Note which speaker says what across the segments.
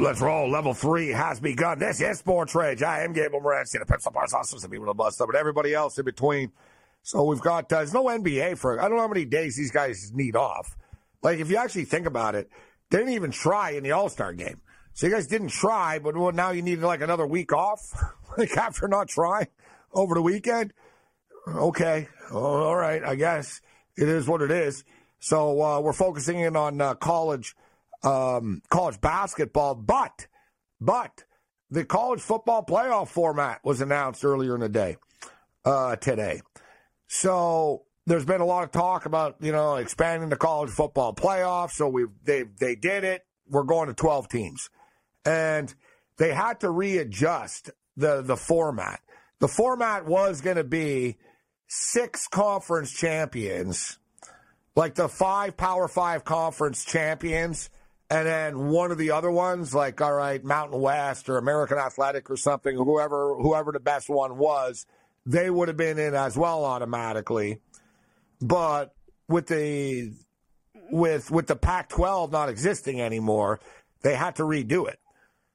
Speaker 1: Let's roll. Level three has begun. This is Sports Rage. I am Gable Morency, the Prince of Barsos, some people to bust up, but everybody else in between. So we've got, uh, there's no NBA for, I don't know how many days these guys need off. Like, if you actually think about it, they didn't even try in the All Star game. So you guys didn't try, but well, now you need like another week off, like after not trying over the weekend. Okay. All right. I guess it is what it is. So uh, we're focusing in on uh, college um, college basketball, but but the college football playoff format was announced earlier in the day uh, today. So there's been a lot of talk about you know expanding the college football playoff. So we they they did it. We're going to 12 teams, and they had to readjust the the format. The format was going to be six conference champions, like the five Power Five conference champions and then one of the other ones, like all right, Mountain West or American Athletic or something, whoever whoever the best one was, they would have been in as well automatically. But with the with with the Pac-12 not existing anymore, they had to redo it.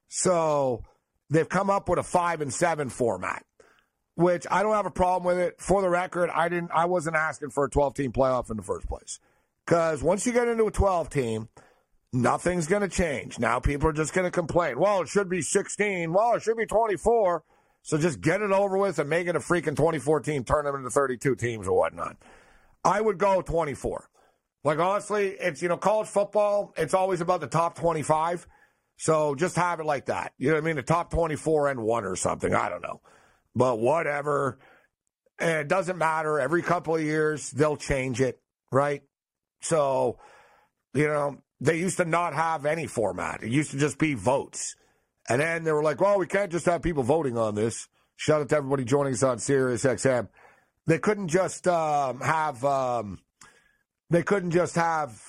Speaker 1: So they've come up with a five and seven format, which I don't have a problem with it. For the record, I didn't. I wasn't asking for a 12 team playoff in the first place because once you get into a 12 team Nothing's going to change. Now people are just going to complain. Well, it should be 16. Well, it should be 24. So just get it over with and make it a freaking 2014 tournament into 32 teams or whatnot. I would go 24. Like, honestly, it's, you know, college football, it's always about the top 25. So just have it like that. You know what I mean? The top 24 and one or something. I don't know. But whatever. And it doesn't matter. Every couple of years, they'll change it, right? So, you know, they used to not have any format. It used to just be votes. And then they were like, well, we can't just have people voting on this. Shout out to everybody joining us on Sirius XM. They couldn't just um, have, um, they couldn't just have,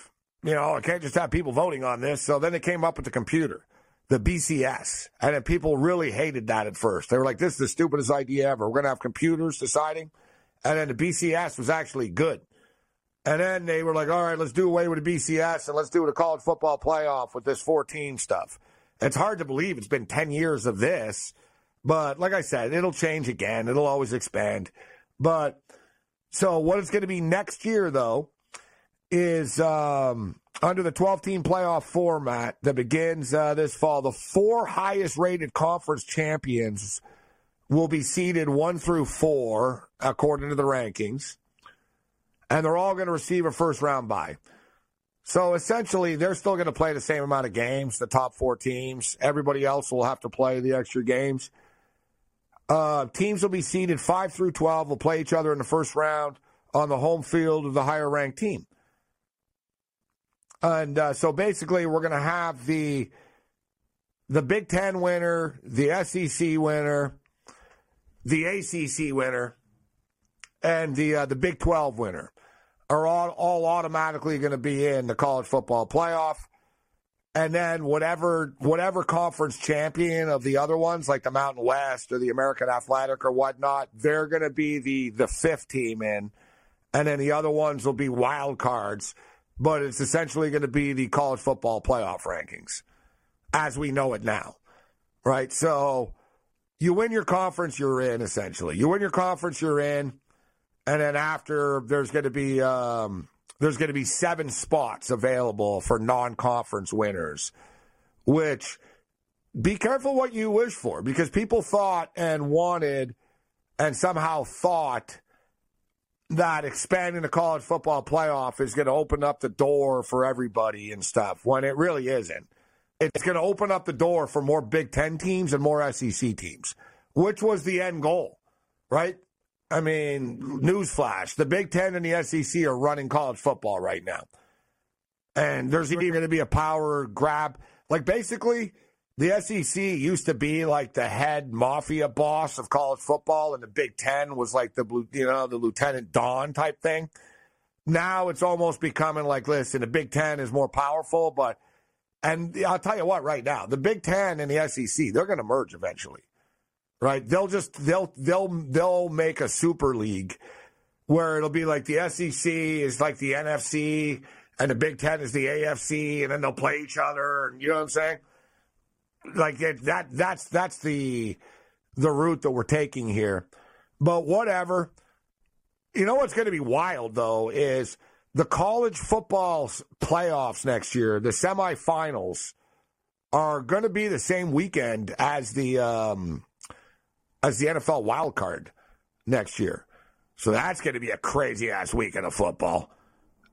Speaker 1: you know, I can't just have people voting on this. So then they came up with the computer, the BCS. And then people really hated that at first. They were like, this is the stupidest idea ever. We're going to have computers deciding. And then the BCS was actually good. And then they were like, all right, let's do away with the BCS and let's do the college football playoff with this 14 stuff. It's hard to believe it's been 10 years of this. But like I said, it'll change again. It'll always expand. But so what it's going to be next year, though, is um, under the 12 team playoff format that begins uh, this fall, the four highest rated conference champions will be seeded one through four, according to the rankings and they're all going to receive a first round bye. So essentially, they're still going to play the same amount of games, the top four teams. Everybody else will have to play the extra games. Uh, teams will be seeded 5 through 12, will play each other in the first round on the home field of the higher ranked team. And uh, so basically, we're going to have the the Big Ten winner, the SEC winner, the ACC winner, and the uh, the Big 12 winner are all, all automatically going to be in the college football playoff. And then whatever whatever conference champion of the other ones, like the Mountain West or the American Athletic or whatnot, they're going to be the the fifth team in, and then the other ones will be wild cards. But it's essentially going to be the college football playoff rankings, as we know it now, right? So you win your conference, you're in essentially. You win your conference, you're in, and then after there's going to be um, there's going to be seven spots available for non-conference winners, which be careful what you wish for because people thought and wanted and somehow thought that expanding the college football playoff is going to open up the door for everybody and stuff when it really isn't. It's going to open up the door for more Big Ten teams and more SEC teams, which was the end goal, right? I mean, newsflash the Big Ten and the SEC are running college football right now. And there's even going to be a power grab. Like, basically, the SEC used to be like the head mafia boss of college football, and the Big Ten was like the you know the Lieutenant Don type thing. Now it's almost becoming like, listen, the Big Ten is more powerful, but and I'll tell you what, right now, the Big Ten and the SEC, they're going to merge eventually, right? They'll just they'll they'll they'll make a super league where it'll be like the SEC is like the NFC and the Big Ten is the AFC, and then they'll play each other. And you know what I'm saying? like it, that that's that's the the route that we're taking here. But whatever. You know what's going to be wild though is the college football playoffs next year, the semifinals are going to be the same weekend as the um, as the NFL wild card next year. So that's going to be a crazy ass weekend of football.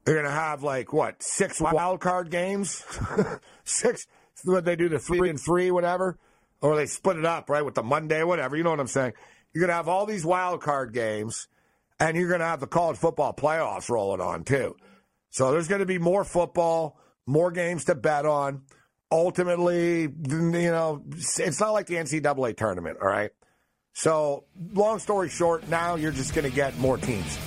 Speaker 1: They're going to have like what six wild card games, six what they do the three and three, whatever, or they split it up, right, with the Monday, whatever. You know what I'm saying? You're going to have all these wild card games, and you're going to have the college football playoffs rolling on, too. So there's going to be more football, more games to bet on. Ultimately, you know, it's not like the NCAA tournament, all right? So, long story short, now you're just going to get more teams.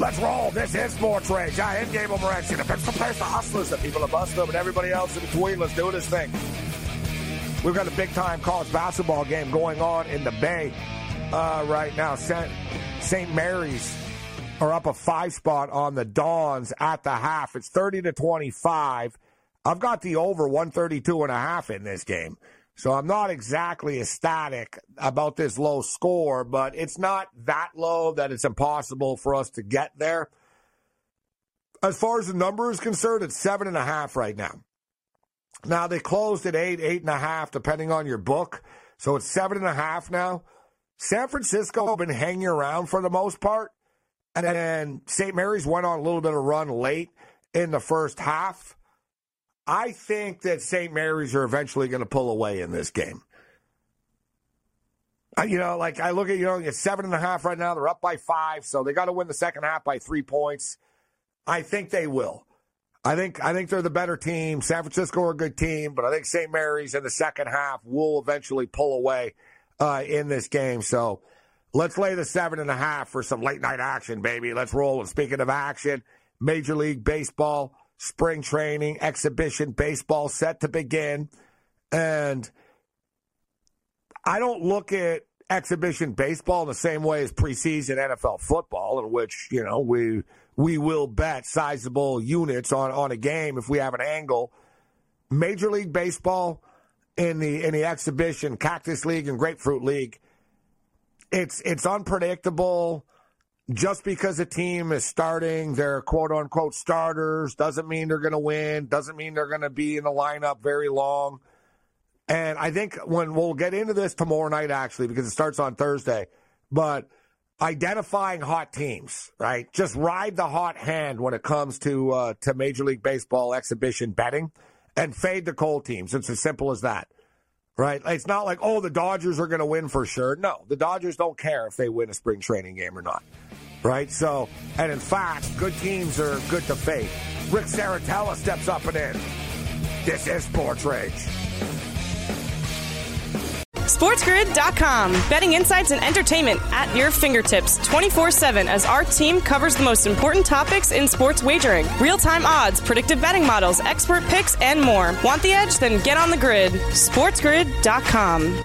Speaker 1: Let's roll. This is Sports Rage. I am Gable Morency, the Pistol Place, the Hustlers, the people of Bustle, and everybody else in between. Let's do this thing. We've got a big time college basketball game going on in the Bay uh, right now. St. Mary's are up a five spot on the Dons at the half. It's 30 to 25. I've got the over 132 and a half in this game. So I'm not exactly ecstatic about this low score, but it's not that low that it's impossible for us to get there. As far as the number is concerned, it's seven and a half right now. Now they closed at eight, eight and a half, depending on your book. So it's seven and a half now. San Francisco have been hanging around for the most part. And then St. Mary's went on a little bit of run late in the first half. I think that St. Mary's are eventually going to pull away in this game. You know, like I look at, you know, it's seven and a half right now. They're up by five, so they got to win the second half by three points. I think they will. I think I think they're the better team. San Francisco are a good team, but I think St. Mary's in the second half will eventually pull away uh, in this game. So let's lay the seven and a half for some late night action, baby. Let's roll. And speaking of action, Major League Baseball spring training, exhibition baseball set to begin. And I don't look at exhibition baseball in the same way as preseason NFL football, in which, you know, we we will bet sizable units on, on a game if we have an angle. Major League Baseball in the in the exhibition, Cactus League and Grapefruit League, it's it's unpredictable just because a team is starting their quote unquote starters doesn't mean they're going to win, doesn't mean they're going to be in the lineup very long. And I think when we'll get into this tomorrow night, actually, because it starts on Thursday, but identifying hot teams, right? Just ride the hot hand when it comes to uh, to Major League Baseball exhibition betting, and fade the cold teams. It's as simple as that, right? It's not like oh the Dodgers are going to win for sure. No, the Dodgers don't care if they win a spring training game or not right? So, and in fact, good teams are good to fade. Ric Serritella steps up and in. This is Sports Rage.
Speaker 2: SportsGrid.com. Betting insights and entertainment at your fingertips 24 7 as our team covers the most important topics in sports wagering real time odds, predictive betting models, expert picks, and more. Want the edge? Then get on the grid. SportsGrid.com.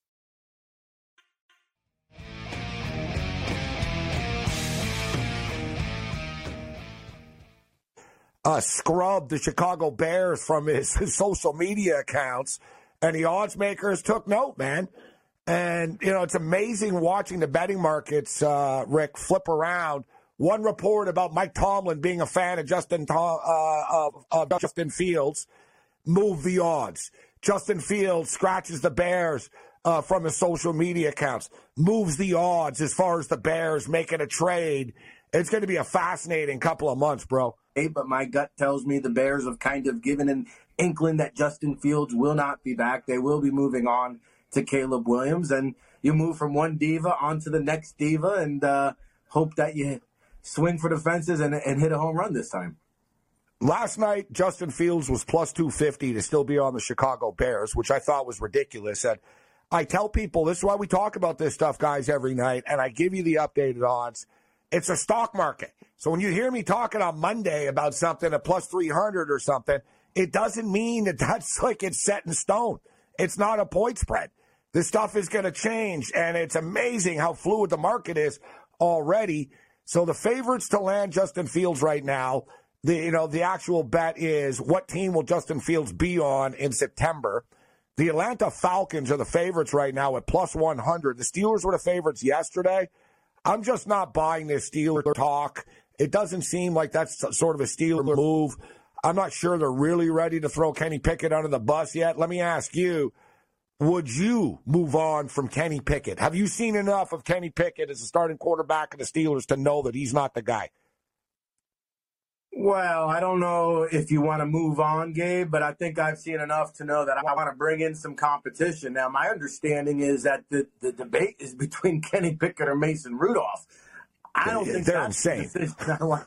Speaker 1: Uh, scrubbed the Chicago Bears from his, his, social media accounts, and the odds makers took note, man. And you know, it's amazing watching the betting markets, uh, Ric, flip around. One report about Mike Tomlin being a fan of Justin uh, of, of Justin Fields moved the odds. Justin Fields scratches the Bears uh, from his social media accounts, moves the odds as far as the Bears making a trade. It's going to be a fascinating couple of months, bro
Speaker 3: but my gut tells me the Bears have kind of given an inkling that Justin Fields will not be back. They will be moving on to Caleb Williams, and you move from one diva onto the next diva, and uh, hope that you swing for the fences and, and hit a home run this time.
Speaker 1: Last night, Justin Fields was plus 250 to still be on the Chicago Bears, which I thought was ridiculous. And I tell people this is why we talk about this stuff, guys, every night, and I give you the updated odds. It's a stock market. So when you hear me talking on Monday about something at plus 300 or something, it doesn't mean that that's like it's set in stone. It's not a point spread. This stuff is going to change, and it's amazing how fluid the market is already. So the favorites to land Justin Fields right now, the you know the actual bet is what team will Justin Fields be on in September. The Atlanta Falcons are the favorites right now at plus 100. The Steelers were the favorites yesterday. I'm just not buying this Steeler talk. It doesn't seem like that's sort of a Steeler move. I'm not sure they're really ready to throw Kenny Pickett under the bus yet. Let me ask you, would you move on from Kenny Pickett? Have you seen enough of Kenny Pickett as a starting quarterback of the Steelers to know that he's not the guy?
Speaker 3: Well, I don't know if you want to move on, Gabe, but I think I've seen enough to know that I want to bring in some competition. Now, my understanding is that the, the debate is between Kenny Pickett or Mason Rudolph. I don't think
Speaker 1: they're
Speaker 3: that's
Speaker 1: insane.
Speaker 3: The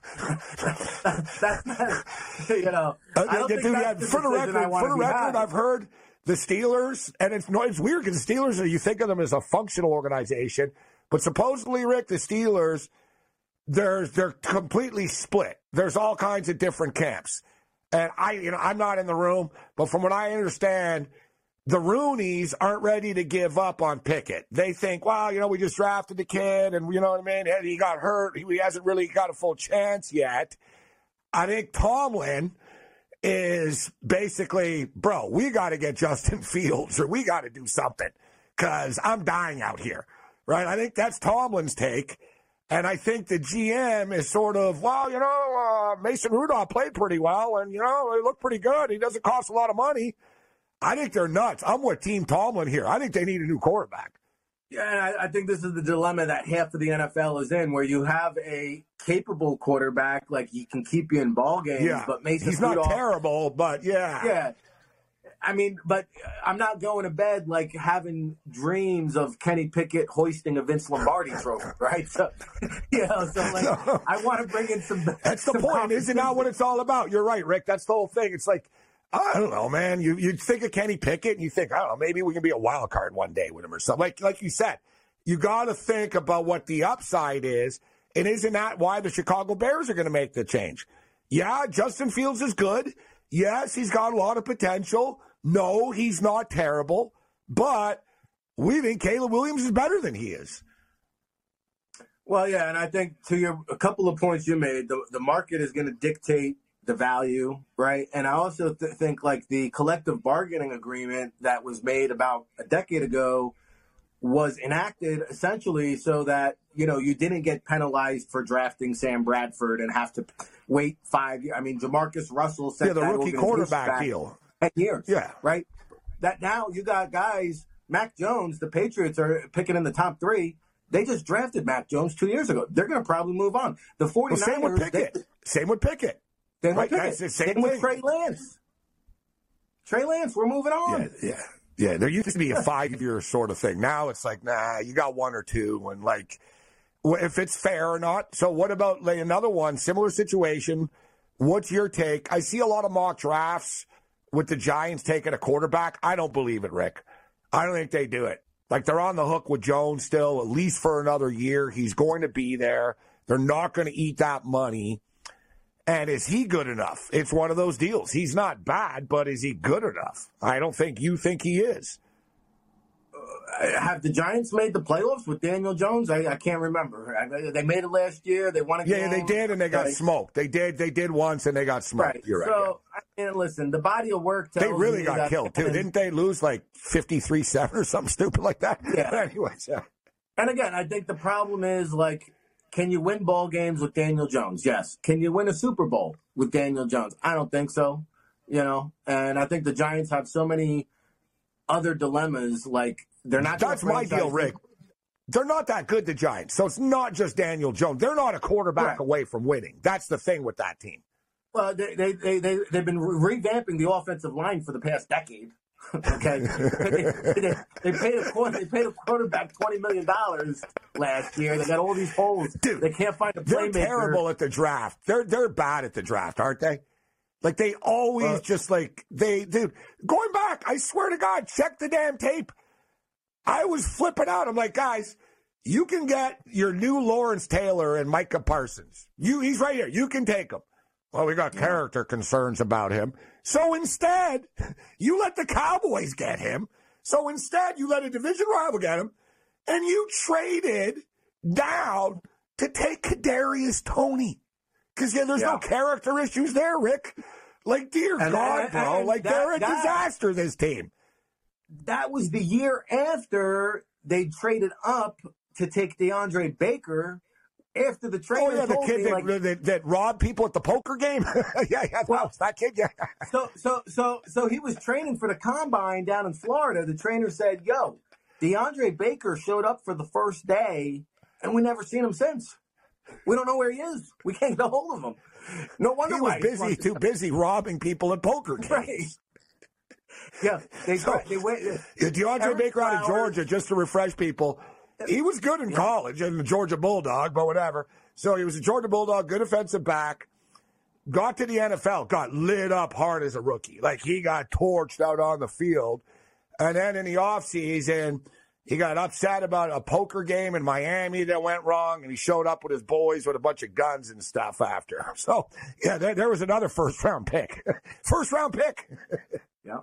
Speaker 3: that's not, you know, uh, I don't
Speaker 1: dude,
Speaker 3: think
Speaker 1: yeah,
Speaker 3: the
Speaker 1: for the record, for the record, I've heard the Steelers, and it's no, it's weird because the Steelers, you think of them as a functional organization, but supposedly, Ric, the Steelers, they're they're completely split. There's all kinds of different camps, and I, you know, I'm not in the room, but from what I understand the Rooneys aren't ready to give up on Pickett. They think, well, you know, we just drafted the kid and, you know what I mean? He got hurt. He hasn't really got a full chance yet. I think Tomlin is basically, bro, we got to get Justin Fields or we got to do something because I'm dying out here, right? I think that's Tomlin's take. And I think the GM is sort of, well, you know, uh, Mason Rudolph played pretty well and, you know, he looked pretty good. He doesn't cost a lot of money. I think they're nuts. I'm with Team Tomlin here. I think they need a new quarterback.
Speaker 3: Yeah, and I, I, think this is the dilemma that half of the NFL is in, where you have a capable quarterback, like he can keep you in ball games,
Speaker 1: yeah.
Speaker 3: but Mason
Speaker 1: he's
Speaker 3: Rudolph,
Speaker 1: not terrible, but yeah,
Speaker 3: yeah. I mean, but I'm not going to bed like having dreams of Kenny Pickett hoisting a Vince Lombardi trophy, right? So, you know, so like, no. I want to bring in some.
Speaker 1: That's the point, isn't that what it's all about? You're right, Ric. That's the whole thing. It's like I don't know, man. You you think of Kenny Pickett and you think, I don't know, maybe we can be a wild card one day with him or something. Like like you said, you got to think about what the upside is, and isn't that why the Chicago Bears are going to make the change? Yeah, Justin Fields is good. Yes, he's got a lot of potential. No, he's not terrible, but we think Caleb Williams is better than he is.
Speaker 3: Well, yeah, and I think to your a couple of points you made, the the market is going to dictate the value, right? And I also th- think like the collective bargaining agreement that was made about a decade ago was enacted essentially so that you know you didn't get penalized for drafting Sam Bradford and have to wait five years. I mean, JaMarcus Russell said
Speaker 1: yeah, the rookie quarterback deal,
Speaker 3: ten years.
Speaker 1: Yeah,
Speaker 3: right. That now you got guys. Mac Jones, the Patriots are picking in the top three. They just drafted Mac Jones two years ago. They're going to probably move on. The 49ers. Well,
Speaker 1: same with Pickett. They, same with Pickett.
Speaker 3: Same right? with Pickett.
Speaker 1: same,
Speaker 3: same with Trey Lance. Trey Lance, we're moving on.
Speaker 1: Yeah, yeah. Yeah, there used to be a five year sort of thing. Now it's like, nah, you got one or two, and like, if it's fair or not. So, what about like, another one, similar situation? What's your take? I see a lot of mock drafts with the Giants taking a quarterback. I don't believe it, Ric. I don't think they do it. Like, they're on the hook with Jones still, at least for another year. He's going to be there. They're not going to eat that money. And is he good enough? It's one of those deals. He's not bad, but is he good enough? I don't think you think he is.
Speaker 3: Have the Giants made the playoffs with Daniel Jones? I, I can't remember. I, they made it last year. They won a game.
Speaker 1: Yeah, they did, and they got smoked. They did. They did once, and they got smoked. Right. You're right.
Speaker 3: So, yeah. I mean, listen, the body of work.
Speaker 1: they really got killed too, didn't they? Lose like fifty-three seven or something stupid like that.
Speaker 3: Yeah.
Speaker 1: But anyways, yeah.
Speaker 3: And again, I think the problem is like can you win ball games with Daniel Jones? Yes. Can you win a Super Bowl with Daniel Jones? I don't think so. You know, and I think the Giants have so many other dilemmas. Like they're not. That.
Speaker 1: That's my deal, Ric. They're not that good, the Giants. So it's not just Daniel Jones. They're not a quarterback right. away from winning. That's the thing with that team.
Speaker 3: Well, they, they, they, they, they've been revamping the offensive line for the past decade. okay, they, they, they, paid a quarter, they paid a quarterback twenty million dollars last year. They got all these holes. Dude, they can't find a playmaker.
Speaker 1: They're terrible at the draft. They're they're bad at the draft, aren't they? Like they always uh, just like they dude. Going back, I swear to God, check the damn tape. I was flipping out. I'm like, guys, you can get your new Lawrence Taylor and Micah Parsons. You, he's right here. You can take him. Well, we got character concerns about him. So instead, you let the Cowboys get him. So instead, you let a division rival get him, and you traded down to take Kadarius Toney. Because yeah, there's yeah. no character issues there, Ric. Like, dear and, God, bro, like that, they're a that, disaster. This team.
Speaker 3: That was the year after they traded up to take DeAndre Baker after the trainer oh,
Speaker 1: yeah, the kid
Speaker 3: me,
Speaker 1: that,
Speaker 3: like,
Speaker 1: that, that, robbed people at the poker game. yeah, yeah, well, that kid. Yeah.
Speaker 3: so, so, so, so he was training for the combine down in Florida. The trainer said, "Yo, DeAndre Baker showed up for the first day, and we never seen him since. We don't know where he is. We can't get a hold of him. No wonder
Speaker 1: he was busy, too busy robbing people at poker games." Right.
Speaker 3: Yeah, they, so, they went.
Speaker 1: Uh, DeAndre Eric Baker Flowers, out of Georgia, just to refresh people, he was good in college and the Georgia Bulldog, but whatever. So he was a Georgia Bulldog, good offensive back. Got to the NFL, got lit up hard as a rookie. Like he got torched out on the field. And then in the offseason, he got upset about a poker game in Miami that went wrong, and he showed up with his boys with a bunch of guns and stuff after. So, yeah, there, there was another first round pick. first round pick.
Speaker 3: yeah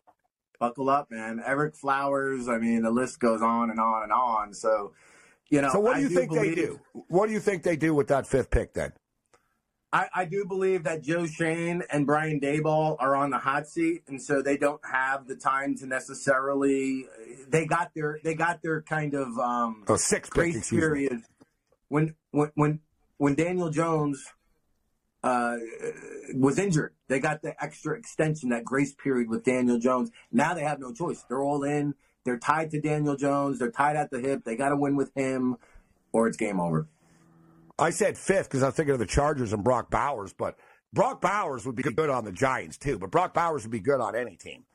Speaker 3: buckle up, man. Ereck Flowers. I mean, the list goes on and on and on. So, you know.
Speaker 1: So, what do you
Speaker 3: do
Speaker 1: think
Speaker 3: believe,
Speaker 1: they do? What do you think they do with that fifth pick then?
Speaker 3: I, I, do believe that Joe Schoen and Brian Daboll are on the hot seat, and so they don't have the time to necessarily. They got their they got their kind of um,
Speaker 1: oh, six
Speaker 3: grace period when when when when Daniel Jones uh, was injured. They got the extra extension, that grace period with Daniel Jones. Now they have no choice. They're all in. They're tied to Daniel Jones. They're tied at the hip. They got to win with him, or it's game over.
Speaker 1: I said fifth because I'm thinking of the Chargers and Brock Bowers, but Brock Bowers would be good on the Giants too. But Brock Bowers would be good on any team.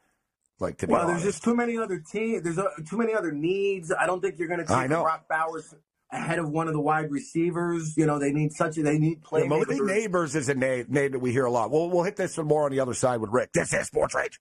Speaker 1: Like to
Speaker 3: well,
Speaker 1: honest.
Speaker 3: there's just too many other teams. There's a, too many other needs. I don't think you're going to take Brock Bowers ahead of one of the wide receivers. You know, they need such a they need playmakers.
Speaker 1: Yeah, Nabers is a name, name that we hear a lot. We'll we'll hit this some more on the other side with Ric. This is Sports Rage.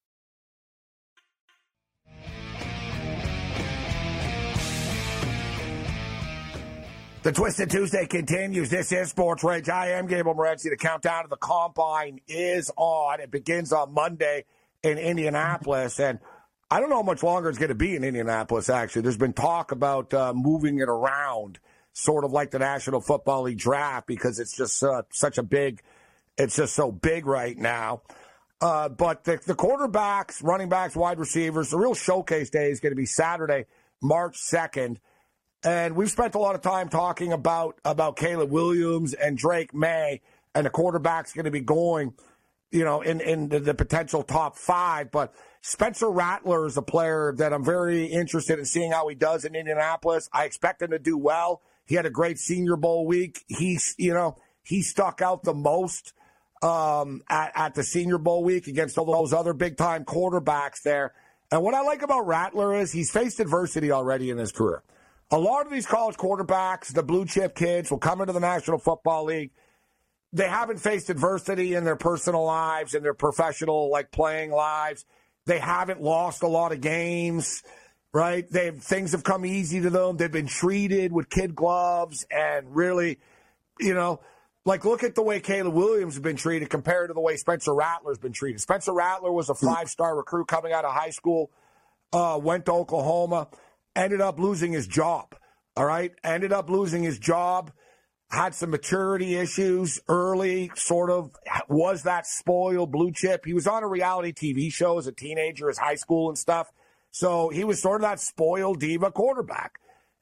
Speaker 1: The Twisted Tuesday continues. This is Sports Rage. I am Gable Morency. The countdown to the combine is on. It begins on Monday in Indianapolis. And I don't know how much longer it's going to be in Indianapolis, actually. There's been talk about uh, moving it around, sort of like the National Football League draft, because it's just uh, such a big, it's just so big right now. Uh, but the, the quarterbacks, running backs, wide receivers, the real showcase day is going to be Saturday, March 2nd. And we've spent a lot of time talking about about Caleb Williams and Drake Maye, and the quarterback's going to be going, you know, in in the, the, potential top five. But Spencer Rattler is a player that I'm very interested in seeing how he does in Indianapolis. I expect him to do well. He had a great Senior Bowl week. He's you know he stuck out the most um, at, at the Senior Bowl week against all those other big time quarterbacks there. And what I like about Rattler is he's faced adversity already in his career. A lot of these college quarterbacks, the blue chip kids, will come into the National Football League. They haven't faced adversity in their personal lives, in their professional, like playing lives. They haven't lost a lot of games, right? They've things have come easy to them. They've been treated with kid gloves and really, you know, like look at the way Caleb Williams has been treated compared to the way Spencer Rattler's been treated. Spencer Rattler was a five star recruit coming out of high school, uh, went to Oklahoma ended up losing his job. All right. Ended up losing his job, had some maturity issues early, sort of was that spoiled blue chip. He was on a reality TV show as a teenager, as high school and stuff. So he was sort of that spoiled diva quarterback,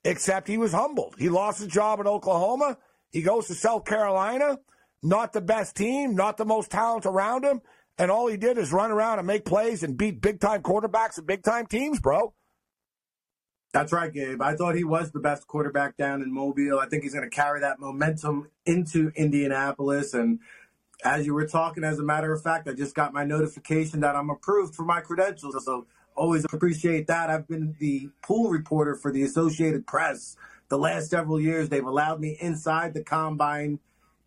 Speaker 1: except he was humbled. He lost his job at Oklahoma. He goes to South Carolina, not the best team, not the most talent around him. And all he did is run around and make plays and beat big time quarterbacks and big time teams, bro.
Speaker 3: That's right, Gabe. I thought he was the best quarterback down in Mobile. I think he's going to carry that momentum into Indianapolis. And as you were talking, as a matter of fact, I just got my notification that I'm approved for my credentials. So always appreciate that. I've been the pool reporter for the Associated Press the last several years. They've allowed me inside the combine.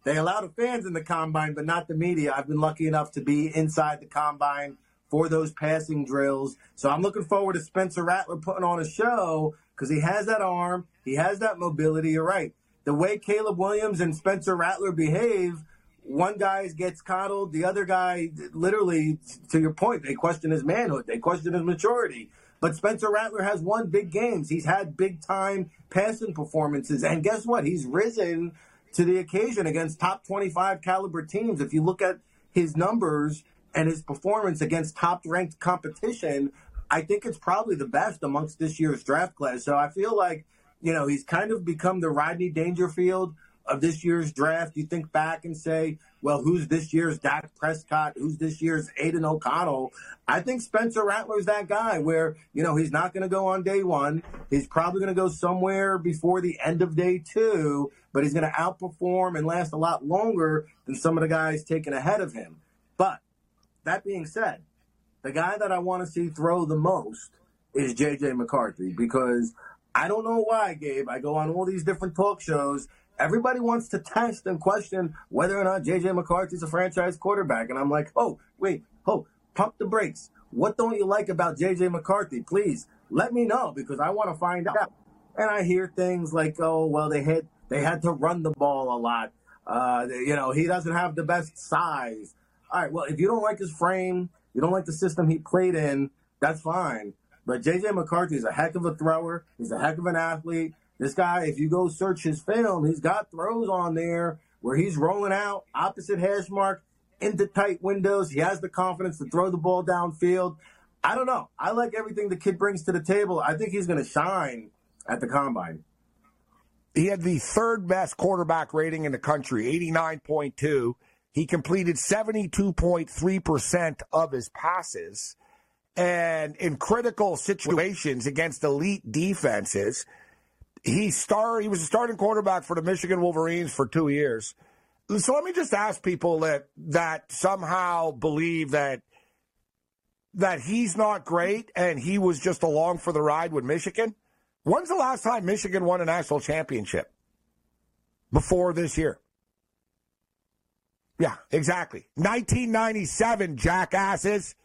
Speaker 3: They allow the fans in the combine, but not the media. I've been lucky enough to be inside the combine for those passing drills. So I'm looking forward to Spencer Rattler putting on a show because he has that arm, he has that mobility. You're right. The way Caleb Williams and Spencer Rattler behave, one guy gets coddled, the other guy, literally, to your point, they question his manhood, they question his maturity. But Spencer Rattler has won big games. He's had big time passing performances. And guess what? He's risen to the occasion against top 25 caliber teams. If you look at his numbers, and his performance against top ranked competition, I think it's probably the best amongst this year's draft class. So I feel like, you know, he's kind of become the Rodney Dangerfield of this year's draft. You think back and say, well, who's this year's Dak Prescott? Who's this year's Aidan O'Connell? I think Spencer Rattler's that guy where, you know, he's not going to go on day one. He's probably going to go somewhere before the end of day two. but he's going to outperform and last a lot longer than some of the guys taken ahead of him. But that being said, the guy that I want to see throw the most is JJ McCarthy because I don't know why, Gabe. I go on all these different talk shows. Everybody wants to test and question whether or not JJ McCarthy's a franchise quarterback. And I'm like, oh, wait, oh, pump the brakes. What don't you like about JJ McCarthy? Please let me know because I want to find out. And I hear things like, oh, well, they had they had to run the ball a lot. Uh, you know, he doesn't have the best size. All right, well, if you don't like his frame, you don't like the system he played in, that's fine. But JJ McCarthy is a heck of a thrower. He's a heck of an athlete. This guy, if you go search his film, he's got throws on there where he's rolling out opposite hash mark into tight windows. He has the confidence to throw the ball downfield. I don't know. I like everything the kid brings to the table. I think he's going to shine at the combine.
Speaker 1: He had the third best quarterback rating in the country, 89.2. He completed 72.3% of his passes. And in critical situations against elite defenses, he star he was a starting quarterback for the Michigan Wolverines for two years. So let me just ask people that that somehow believe that that he's not great and he was just along for the ride with Michigan. When's the last time Michigan won a national championship? Before this year. Yeah, exactly. 1997, jackasses.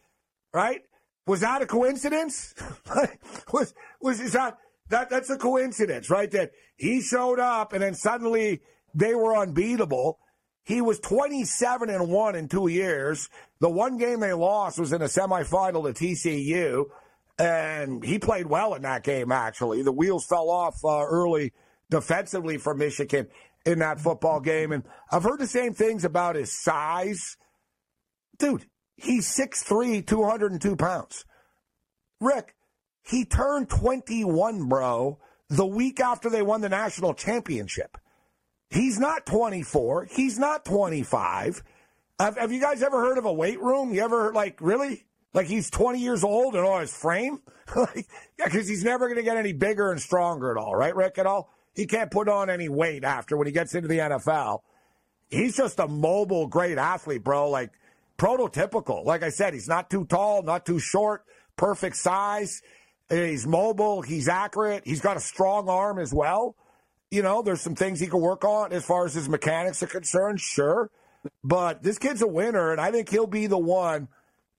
Speaker 1: Right? Was that a coincidence? was was is that that that's a coincidence, right? That he showed up and then suddenly they were unbeatable. He was 27 and 1 in 2 years. The one game they lost was in a semifinal to TCU and he played well in that game actually. The wheels fell off uh, early defensively for Michigan in that football game and I've heard the same things about his size. Dude, He's 6'3, 202 pounds. Ric, he turned 21, bro, the week after they won the national championship. He's not 24. He's not 25. Have, have you guys ever heard of a weight room? You ever, like, really? Like he's 20 years old and all his frame? like, yeah, because he's never going to get any bigger and stronger at all, right, Ric, at all? He can't put on any weight after when he gets into the NFL. He's just a mobile, great athlete, bro. Like, prototypical. Like I said, he's not too tall, not too short, perfect size. He's mobile, he's accurate, he's got a strong arm as well. You know, there's some things he can work on as far as his mechanics are concerned, sure. But this kid's a winner, and I think he'll be the one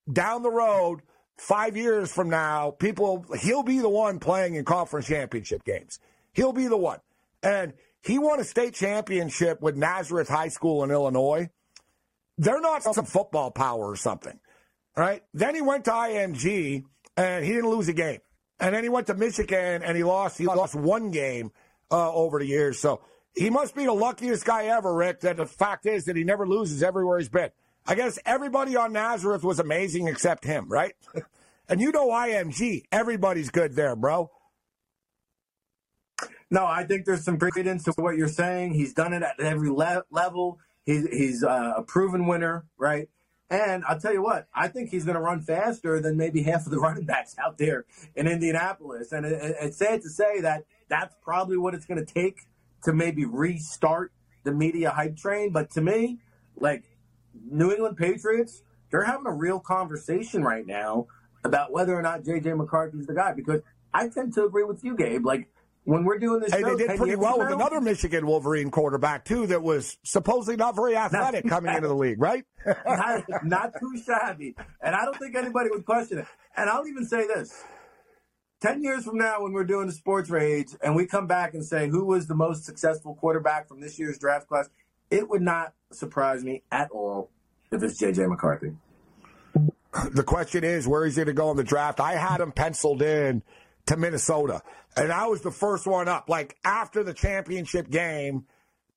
Speaker 1: down the road, five years from now, people, he'll be the one playing in conference championship games. He'll be the one. And he won a state championship with Nazareth High School in Illinois. They're not some football power or something, right? Then he went to IMG and he didn't lose a game. And then he went to Michigan and he lost. He lost one game uh, over the years. So he must be the luckiest guy ever, Ric. That the fact is that he never loses everywhere he's been. I guess everybody on Nazareth was amazing except him, right? and you know IMG. Everybody's good there, bro.
Speaker 3: No, I think there's some credence to what you're saying. He's done it at every le- level. He's he's uh, a proven winner, right? And I'll tell you what, I think he's going to run faster than maybe half of the running backs out there in Indianapolis. And it, it's sad to say that that's probably what it's going to take to maybe restart the media hype train. But to me, like New England Patriots, they're having a real conversation right now about whether or not JJ McCarthy's the guy because I tend to agree with you, Gabe. Like when we're doing this,
Speaker 1: hey,
Speaker 3: show,
Speaker 1: they did pretty well with another Michigan Wolverine quarterback too, that was supposedly not very athletic not coming into the league, right?
Speaker 3: not, not too shabby, and I don't think anybody would question it. And I'll even say this: ten years from now, when we're doing the sports rage, and we come back and say who was the most successful quarterback from this year's draft class, it would not surprise me at all if it's JJ McCarthy.
Speaker 1: The question is, where is he going to go in the draft? I had him penciled in to Minnesota. And I was the first one up. Like after the championship game,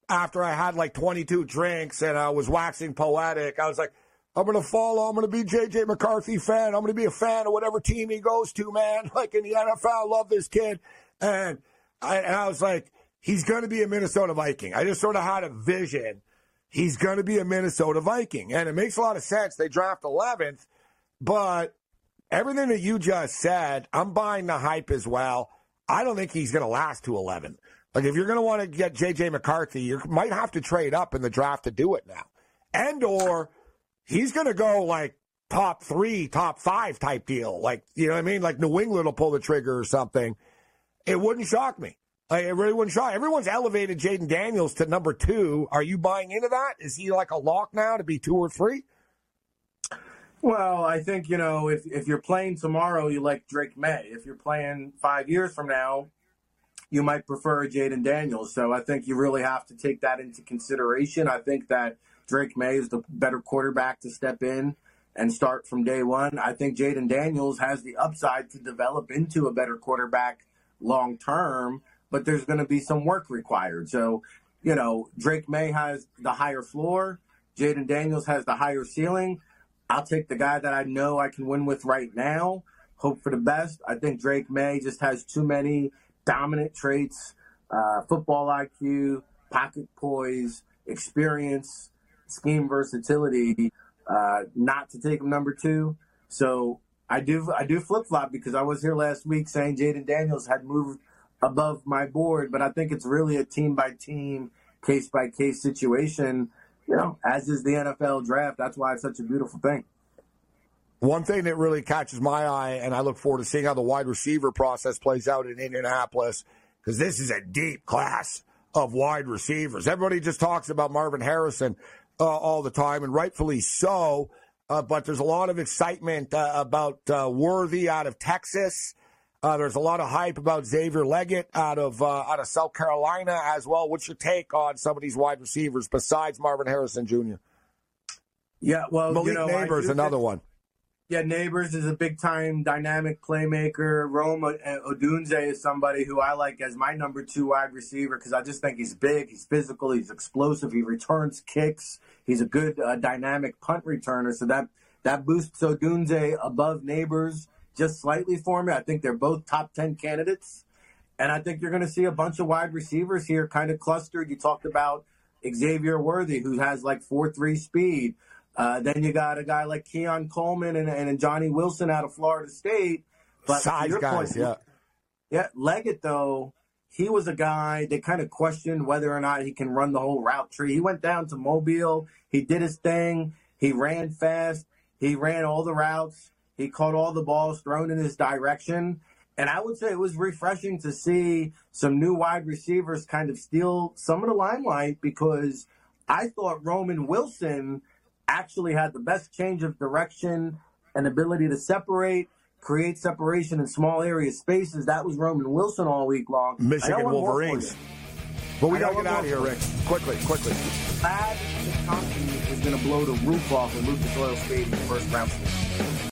Speaker 1: after I had like 22 drinks and I was waxing poetic, I was like, I'm going to follow. I'm going to be JJ McCarthy fan. I'm going to be a fan of whatever team he goes to, man. Like in the NFL, I love this kid. And I, and I was like, he's going to be a Minnesota Viking. I just sort of had a vision. He's going to be a Minnesota Viking. And it makes a lot of sense. They draft 11th, but everything that you just said, I'm buying the hype as well. I don't think he's going to last to 11. Like if you're going to want to get J.J. McCarthy, you might have to trade up in the draft to do it now, and or he's going to go like top three, top five type deal. Like you know what I mean? Like New England will pull the trigger or something. It wouldn't shock me. Like, it really wouldn't shock. Everyone's elevated Jayden Daniels to number two. Are you buying into that? Is he like a lock now to be two or three?
Speaker 3: Well, I think you know if if you're playing tomorrow, you like Drake Maye. If you're playing five years from now, you might prefer Jayden Daniels. So I think you really have to take that into consideration. I think that Drake Maye is the better quarterback to step in and start from day one. I think Jayden Daniels has the upside to develop into a better quarterback long term, but there's going to be some work required. So, you know, Drake Maye has the higher floor. Jayden Daniels has the higher ceiling. I'll take the guy that I know I can win with right now. Hope for the best. I think Drake Maye just has too many dominant traits, uh, football IQ, pocket poise, experience, scheme versatility, uh, not to take him number two. So I do I do flip flop because I was here last week saying Jayden Daniels had moved above my board, but I think it's really a team by team, case by case situation you know, as is the NFL draft. That's why it's such a beautiful thing.
Speaker 1: One thing that really catches my eye, and I look forward to seeing how the wide receiver process plays out in Indianapolis, because this is a deep class of wide receivers. Everybody just talks about Marvin Harrison uh, all the time, and rightfully so. Uh, but there's a lot of excitement uh, about uh, Worthy out of Texas. Uh, there's a lot of hype about Xavier Legette out of uh, out of South Carolina as well. What's your take on some of these wide receivers besides Marvin Harrison Jr.?
Speaker 3: Yeah, well,
Speaker 1: Malik
Speaker 3: you know,
Speaker 1: Nabers, another
Speaker 3: think,
Speaker 1: one.
Speaker 3: Yeah, Nabers is a big time dynamic playmaker. Rome Odunze is somebody who I like as my number two wide receiver because I just think he's big, he's physical, he's explosive, he returns kicks, he's a good uh, dynamic punt returner. So that that boosts Odunze above Nabers just slightly for me. I think they're both top 10 candidates. And I think you're going to see a bunch of wide receivers here kind of clustered. You talked about Xavier Worthy, who has like 4 3 speed. Uh, then you got a guy like Keon Coleman and, and Johnny Wilson out of Florida State.
Speaker 1: But Size guys, point, yeah.
Speaker 3: Yeah, Legette, though, he was a guy they kind of questioned whether or not he can run the whole route tree. He went down to Mobile. He did his thing. He ran fast. He ran all the routes. He caught all the balls thrown in his direction. And I would say it was refreshing to see some new wide receivers kind of steal some of the limelight because I thought Roman Wilson actually had the best change of direction and ability to separate, create separation in small area spaces. That was Roman Wilson all week long.
Speaker 1: Michigan Wolverines. But we got to get out of here, Ric. Quickly, quickly.
Speaker 3: Bad is going to blow the roof off of Lucas Oil Stadium first round.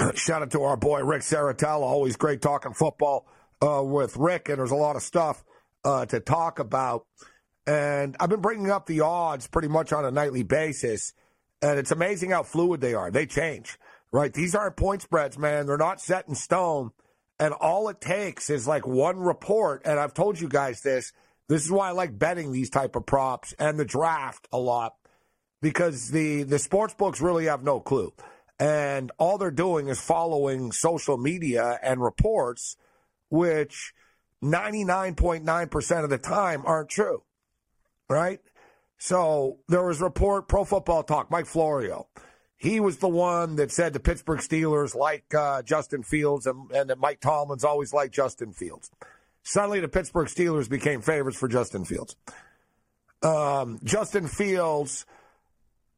Speaker 1: Shout out to our boy Ric Serritella. Always great talking football uh, with Rick, and there's a lot of stuff uh, to talk about. And I've been bringing up the odds pretty much on a nightly basis. And it's amazing how fluid they are. They change, right? These aren't point spreads, man. They're not set in stone. And all it takes is like one report. And I've told you guys this. This is why I like betting these type of props and the draft a lot because the, the sports books really have no clue. And all they're doing is following social media and reports, which 99.9% of the time aren't true, right? So there was a report, Pro Football Talk, Mike Florio. He was the one that said the Pittsburgh Steelers like uh, Justin Fields and, and that Mike Tomlin's always liked Justin Fields. Suddenly the Pittsburgh Steelers became favorites for Justin Fields. Um, Justin Fields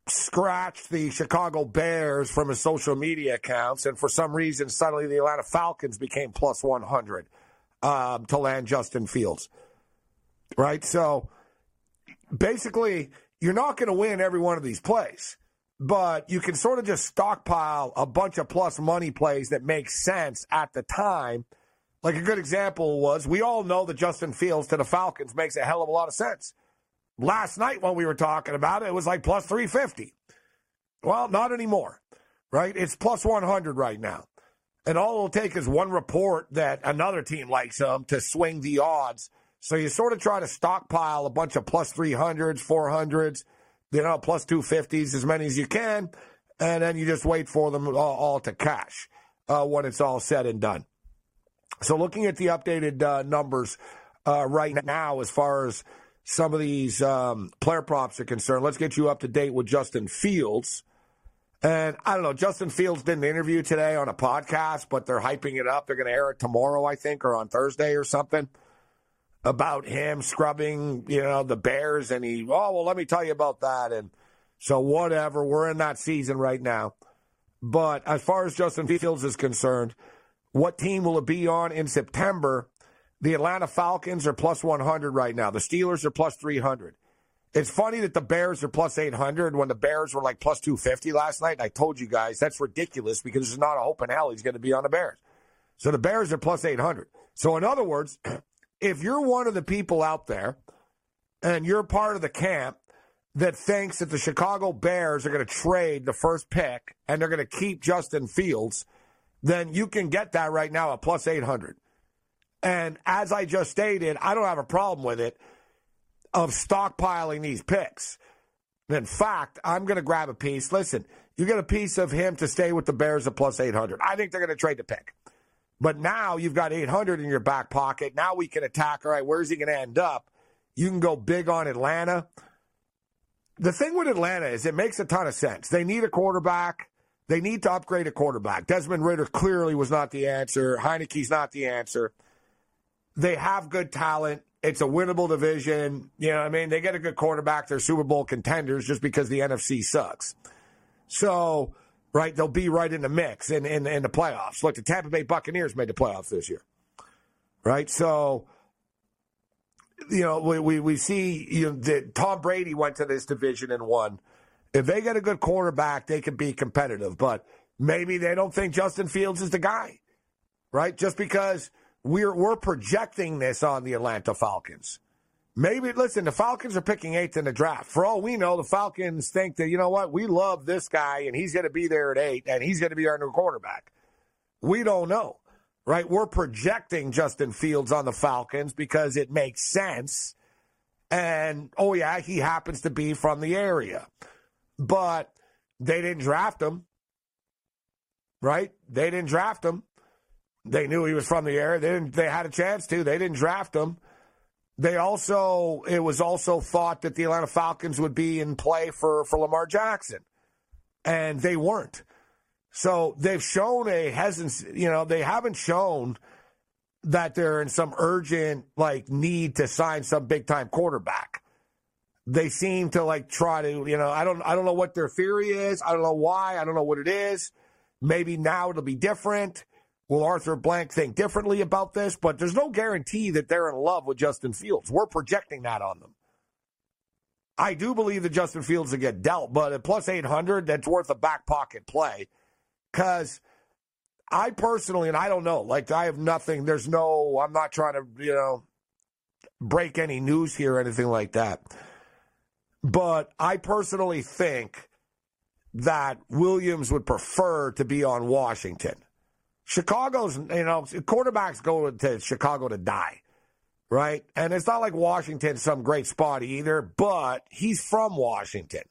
Speaker 1: scratched the Chicago Bears from his social media accounts, and for some reason, suddenly the Atlanta Falcons became plus 100 um, to land Justin Fields. Right? So basically, you're not going to win every one of these plays, but you can sort of just stockpile a bunch of plus money plays that make sense at the time. Like a good example was we all know that Justin Fields to the Falcons makes a hell of a lot of sense. Last night when we were talking about it, it was like plus 350. Well, not anymore, right? It's plus 100 right now. And all it'll take is one report that another team likes them to swing the odds. So you sort of try to stockpile a bunch of plus 300s, 400s, you know, plus 250s, as many as you can. And then you just wait for them all, all to cash uh, when it's all said and done. So looking at the updated uh, numbers uh, right now, as far as some of these um, player props are concerned, let's get you up to date with Justin Fields. And I don't know, Justin Fields did an interview today on a podcast, but they're hyping it up. They're going to air it tomorrow, I think, or on Thursday or something about him scrubbing, you know, the Bears. And he, oh, well, let me tell you about that. And so, whatever, we're in that season right now. But as far as Justin Fields is concerned, what team will it be on in September? The Atlanta Falcons are plus 100 right now. The Steelers are plus 300. It's funny that the Bears are plus 800 when the Bears were like plus 250 last night. And I told you guys that's ridiculous because there's not a hope in hell he's going to be on the Bears. So the Bears are plus 800. So, in other words, if you're one of the people out there and you're part of the camp that thinks that the Chicago Bears are going to trade the first pick and they're going to keep Justin Fields, then you can get that right now at plus 800. And as I just stated, I don't have a problem with it of stockpiling these picks. In fact, I'm going to grab a piece. Listen, you get a piece of him to stay with the Bears at plus 800. I think they're going to trade the pick. But now you've got 800 in your back pocket. Now we can attack. All right, where's he going to end up? You can go big on Atlanta. The thing with Atlanta is it makes a ton of sense. They need a quarterback. They need to upgrade a quarterback. Desmond Ridder clearly was not the answer. Heinicke's not the answer. They have good talent. It's a winnable division. You know I mean? They get a good quarterback. They're Super Bowl contenders just because the NFC sucks. So, right, they'll be right in the mix in, in, in the playoffs. Look, the Tampa Bay Buccaneers made the playoffs this year. Right? So, you know, we, we, we see you know, that Tom Brady went to this division and won. If they get a good quarterback, they can be competitive. But maybe they don't think Justin Fields is the guy, right? Just because – we're we're projecting this on the Atlanta Falcons. Maybe listen, the Falcons are picking eighth in the draft. For all we know, the Falcons think that you know what, we love this guy and he's going to be there at eight and he's going to be our new quarterback. We don't know, right? We're projecting Justin Fields on the Falcons because it makes sense. And oh yeah, he happens to be from the area, but they didn't draft him, right? They didn't draft him. They knew he was from the area. They didn't. They had a chance to. They didn't draft him. They also. It was also thought that the Atlanta Falcons would be in play for for Lamar Jackson, and they weren't. So they've shown a hesitancy. You know, they haven't shown that they're in some urgent like need to sign some big time quarterback. They seem to like try to, you know, I don't I don't know what their theory is. I don't know why. I don't know what it is. Maybe now it'll be different. Will Arthur Blank think differently about this? But there's no guarantee that they're in love with Justin Fields. We're projecting that on them. I do believe that Justin Fields will get dealt, but at plus 800, that's worth a back pocket play. Because I personally, and I don't know, like I have nothing, there's no, I'm not trying to, you know, break any news here or anything like that. But I personally think that Williams would prefer to be on Washington. Chicago's, you know, quarterbacks go to Chicago to die, right? And it's not like Washington's some great spot either, but he's from Washington.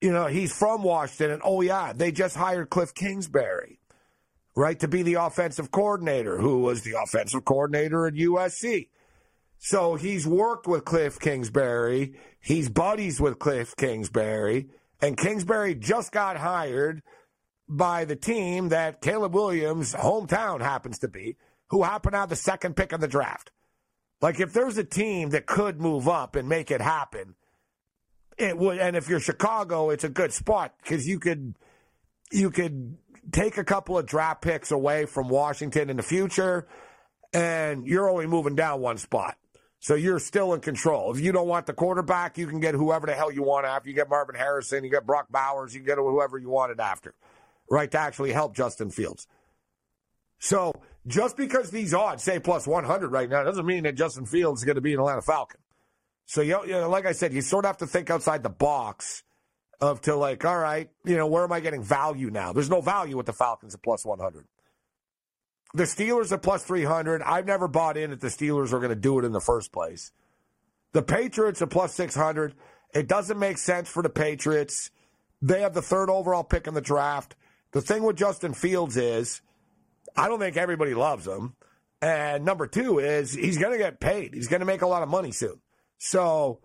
Speaker 1: You know, he's from Washington, and oh, yeah, they just hired Cliff Kingsbury, right, to be the offensive coordinator, who was the offensive coordinator at USC. So he's worked with Cliff Kingsbury. He's buddies with Cliff Kingsbury. And Kingsbury just got hired by the team that Caleb Williams' hometown happens to be, who happened to have the second pick in the draft. Like, if there's a team that could move up and make it happen, it would. And if you're Chicago, it's a good spot because you could you could take a couple of draft picks away from Washington in the future, and you're only moving down one spot. So you're still in control. If you don't want the quarterback, you can get whoever the hell you want after. You get Marvin Harrison, you get Brock Bowers, you get whoever you wanted after right, to actually help Justin Fields. So just because these odds say plus 100 right now doesn't mean that Justin Fields is going to be an Atlanta Falcon. So, you know, like I said, you sort of have to think outside the box of to like, all right, you know, where am I getting value now? There's no value with the Falcons at plus 100. The Steelers at plus 300. I've never bought in that the Steelers are going to do it in the first place. The Patriots at plus 600. It doesn't make sense for the Patriots. They have the third overall pick in the draft. The thing with Justin Fields is, I don't think everybody loves him. And number two is he's going to get paid. He's going to make a lot of money soon. So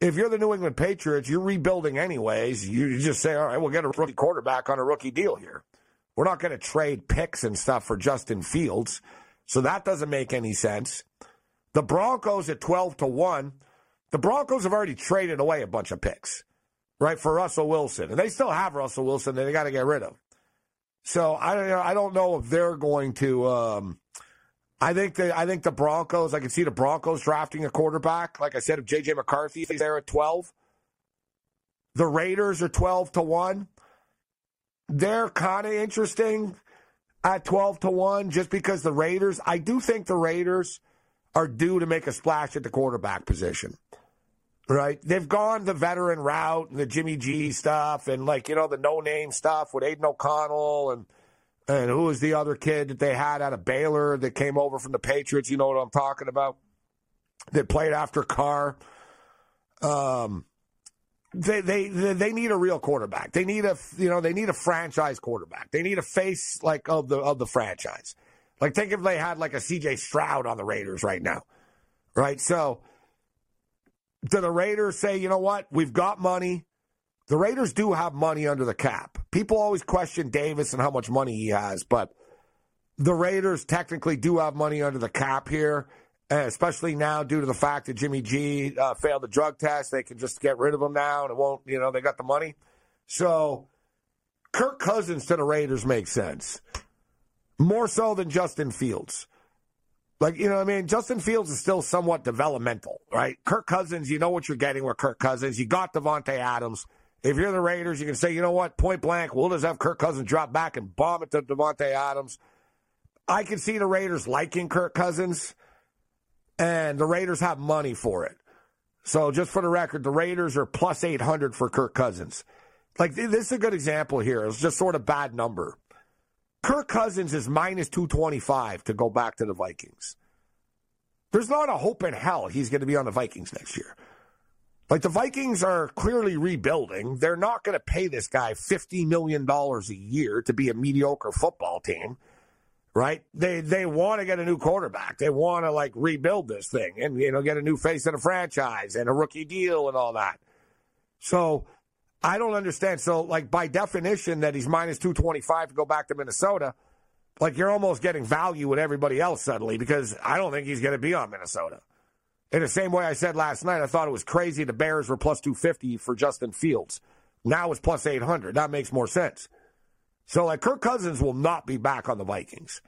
Speaker 1: if you're the New England Patriots, you're rebuilding anyways. You just say, all right, we'll get a rookie quarterback on a rookie deal here. We're not going to trade picks and stuff for Justin Fields. So that doesn't make any sense. The Broncos at 12 to 1. The Broncos have already traded away a bunch of picks right, for Russell Wilson. And they still have Russell Wilson that they got to get rid of. So I don't know. I don't know if they're going to. Um, I think the I think the Broncos. I can see the Broncos drafting a quarterback. Like I said, if JJ McCarthy is there at twelve, the Raiders are twelve to one. They're kind of interesting at twelve to one, just because the Raiders. I do think the Raiders are due to make a splash at the quarterback position right? They've gone the veteran route and the Jimmy G stuff and like, you know, the no name stuff with Aidan O'Connell and and who was the other kid that they had out of Baylor that came over from the Patriots, you know what I'm talking about? That played after Carr. Um they, they they need a real quarterback. They need a you know they need a franchise quarterback. They need a face like of the of the franchise. Like think if they had like a C.J. Stroud on the Raiders right now, right? So do the Raiders say, you know what, we've got money? The Raiders do have money under the cap. People always question Davis and how much money he has, but the Raiders technically do have money under the cap here, especially now due to the fact that Jimmy G uh, failed the drug test. They can just get rid of him now and it won't, you know, they got the money. So Kirk Cousins to the Raiders makes sense. More so than Justin Fields. Like, you know I mean? Justin Fields is still somewhat developmental, right? Kirk Cousins, you know what you're getting with Kirk Cousins. You got Davante Adams. If you're the Raiders, you can say, you know what, point blank, we'll just have Kirk Cousins drop back and bomb it to Davante Adams. I can see the Raiders liking Kirk Cousins, and the Raiders have money for it. So just for the record, the Raiders are plus 800 for Kirk Cousins. Like, this is a good example here. It's just sort of bad number. Kirk Cousins is minus 225 to go back to the Vikings. There's not a hope in hell he's going to be on the Vikings next year. Like the Vikings are clearly rebuilding. They're not going to pay this guy $50 million a year to be a mediocre football team, right? They they want to get a new quarterback. They want to like rebuild this thing and you know get a new face in the franchise and a rookie deal and all that. So I don't understand. So, like, by definition, that he's minus 225 to go back to Minnesota, like, you're almost getting value with everybody else suddenly because I don't think he's going to be on Minnesota. In the same way I said last night, I thought it was crazy the Bears were plus 250 for Justin Fields. Now it's plus 800. That makes more sense. So, like, Kirk Cousins will not be back on the Vikings.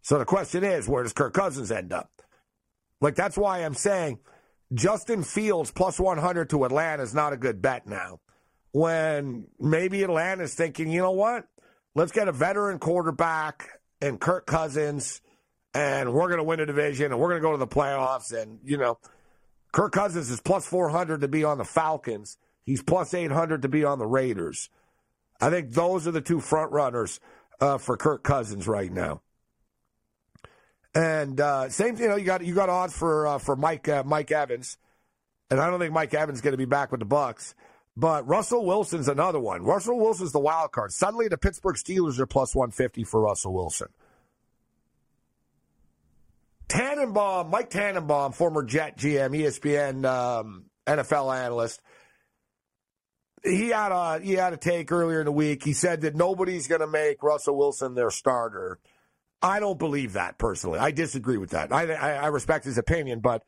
Speaker 1: So the question is, where does Kirk Cousins end up? Like, that's why I'm saying Justin Fields plus 100 to Atlanta is not a good bet now when maybe Atlanta's thinking, you know what? Let's get a veteran quarterback and Kirk Cousins, and we're going to win a division, and we're going to go to the playoffs. And, you know, Kirk Cousins is plus 400 to be on the Falcons. He's plus 800 to be on the Raiders. I think those are the two front runners uh, for Kirk Cousins right now. And uh, same, thing, you know, you got you got odds for uh, for Mike uh, Mike Evans, and I don't think Mike Evans is going to be back with the Bucs. But Russell Wilson's another one. Russell Wilson's the wild card. Suddenly, the Pittsburgh Steelers are plus one fifty for Russell Wilson. Tannenbaum, Mike Tannenbaum, former Jet GM, ESPN um, NFL analyst. He had a he had a take earlier in the week. He said that nobody's going to make Russell Wilson their starter I don't believe that personally. I disagree with that. I, I, I respect his opinion, but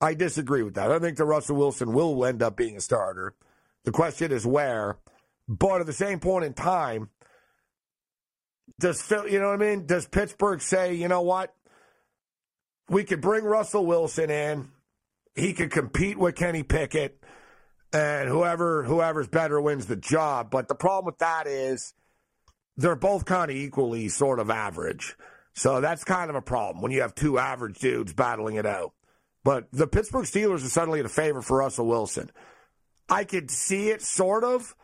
Speaker 1: I disagree with that. I think that Russell Wilson will end up being a starter. The question is where. But at the same point in time, does Phil, you know what I mean? Does Pittsburgh say, you know what? We could bring Russell Wilson in. He could compete with Kenny Pickett, and whoever whoever's better wins the job. But the problem with that is they're both kind of equally sort of average. So that's kind of a problem when you have two average dudes battling it out. But the Pittsburgh Steelers are suddenly in a favor for Russell Wilson. I could see it sort of,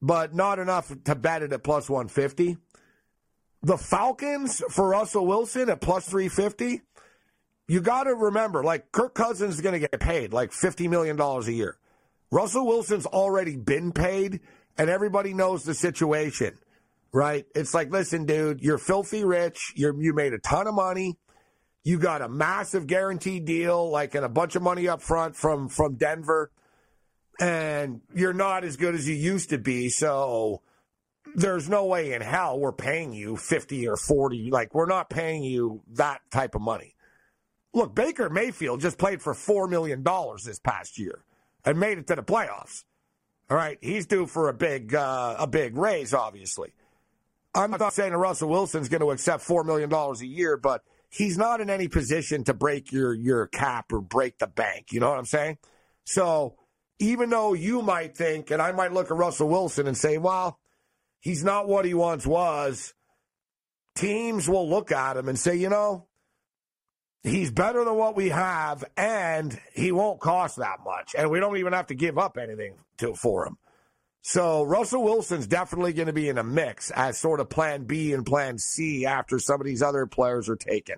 Speaker 1: but not enough to bet it at plus 150. The Falcons for Russell Wilson at plus 350. You got to remember, like Kirk Cousins is going to get paid like $50 million a year. Russell Wilson's already been paid, and everybody knows the situation right? It's like, listen, dude, you're filthy rich. You're, you made a ton of money. You got a massive guaranteed deal, like, and a bunch of money up front from, from Denver. And you're not as good as you used to be. So there's no way in hell we're paying you 50 or 40. Like, we're not paying you that type of money. Look, Baker Mayfield just played for $4 million this past year and made it to the playoffs. All right. He's due for a big, uh, a big raise, obviously. I'm not saying that Russell Wilson's going to accept $4 million a year, but he's not in any position to break your, your cap or break the bank. You know what I'm saying? So even though you might think, and I might look at Russell Wilson and say, well, he's not what he once was, teams will look at him and say, you know, he's better than what we have, and he won't cost that much. And we don't even have to give up anything to, for him. So Russell Wilson's definitely going to be in a mix as sort of plan B and plan C after some of these other players are taken,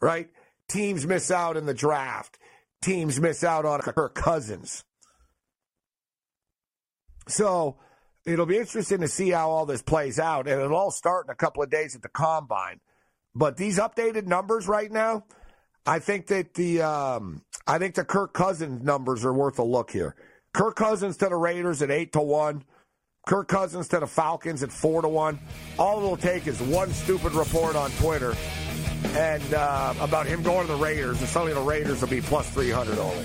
Speaker 1: right? Teams miss out in the draft. Teams miss out on Kirk Cousins. So it'll be interesting to see how all this plays out, and it'll all start in a couple of days at the combine. But these updated numbers right now, I think that the um, I think the Kirk Cousins numbers are worth a look here. Kirk Cousins to the Raiders at eight to one. Kirk Cousins to the Falcons at four to one. All it'll take is one stupid report on Twitter and uh, about him going to the Raiders, and suddenly the Raiders will be plus three hundred only.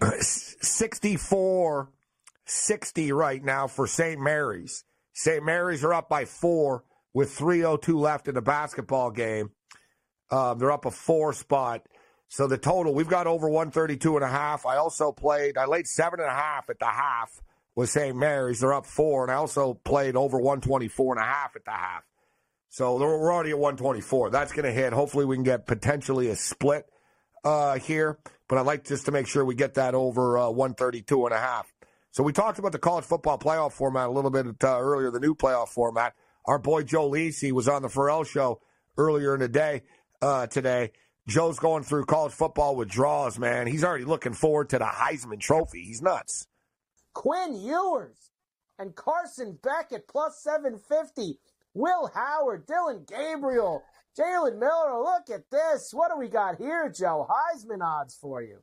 Speaker 1: 64 60 right now for St. Mary's. St. Mary's are up by four with 3.02 left in the basketball game. Um, they're up a four spot. So the total, we've got over 132 and a half. I also played, I laid seven and a half at the half with St. Mary's. They're up four. And I also played over 124 and a half at the half. So we're already at 124. That's going to hit. Hopefully we can get potentially a split uh, here. But I'd like just to make sure we get that over uh, 132 and a half. So we talked about the college football playoff format a little bit uh, earlier, the new playoff format. Our boy Joe Lisi was on the Ferrall show earlier in the day uh, today. Joe's going through college football withdrawals, man. He's already looking forward to the Heisman Trophy. He's nuts.
Speaker 4: Quinn Ewers and Carson Beck at plus 750. Will Howard, Dillon Gabriel, Jalen Milroe. Look at this. What do we got here, Joe? Heisman odds for you.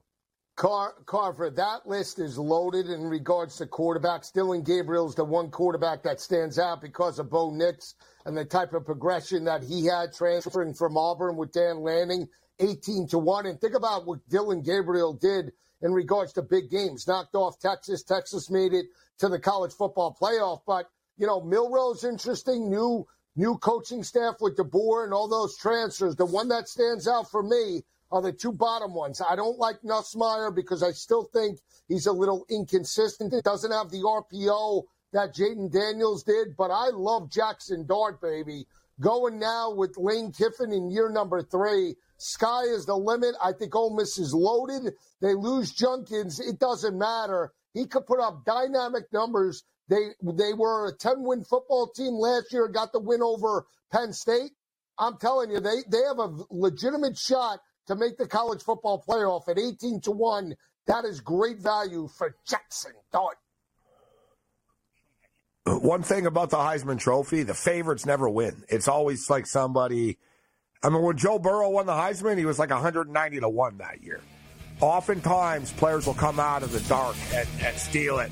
Speaker 5: Car- Carver, that list is loaded in regards to quarterbacks. Dillon Gabriel's the one quarterback that stands out because of Bo Nix and the type of progression that he had transferring from Auburn with Dan Lanning, 18 to 1. And think about what Dillon Gabriel did in regards to big games. Knocked off Texas. Texas made it to the college football playoff. But, you know, Milroe's interesting. New new coaching staff with DeBoer and all those transfers. The one that stands out for me – are the two bottom ones. I don't like Nussmeier because I still think he's a little inconsistent. It doesn't have the RPO that Jayden Daniels did, but I love Jackson Dart, baby. Going now with Lane Kiffin in year number three. Sky is the limit. I think Ole Miss is loaded. They lose Judkins. It doesn't matter. He could put up dynamic numbers. They they were a 10 win football team last year, got the win over Penn State. I'm telling you, they, they have a legitimate shot to make the college football playoff at 18 to 1. That is great value for Jackson Dart.
Speaker 1: Uh, one thing about the Heisman Trophy, the favorites never win. It's always like somebody. I mean, when Joe Burrow won the Heisman, he was like 190 to 1 that year. Oftentimes, players will come out of the dark and, and steal it.